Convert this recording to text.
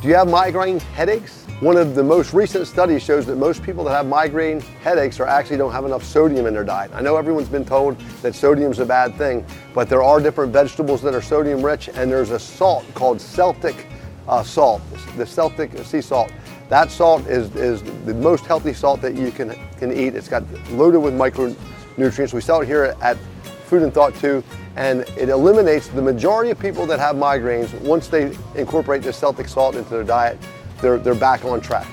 Do you have migraine headaches? One of the most recent studies shows that most people that have migraine headaches are actually don't have enough sodium in their diet. I know everyone's been told that sodium's a bad thing, but there are different vegetables that are sodium rich, and there's a salt called Celtic uh, salt, the Celtic sea salt. That salt is, is the most healthy salt that you can, can eat. It's got loaded with micronutrients. We sell it here at Food and Thought too, and it eliminates the majority of people that have migraines. Once they incorporate the Celtic salt into their diet, they're, they're back on track.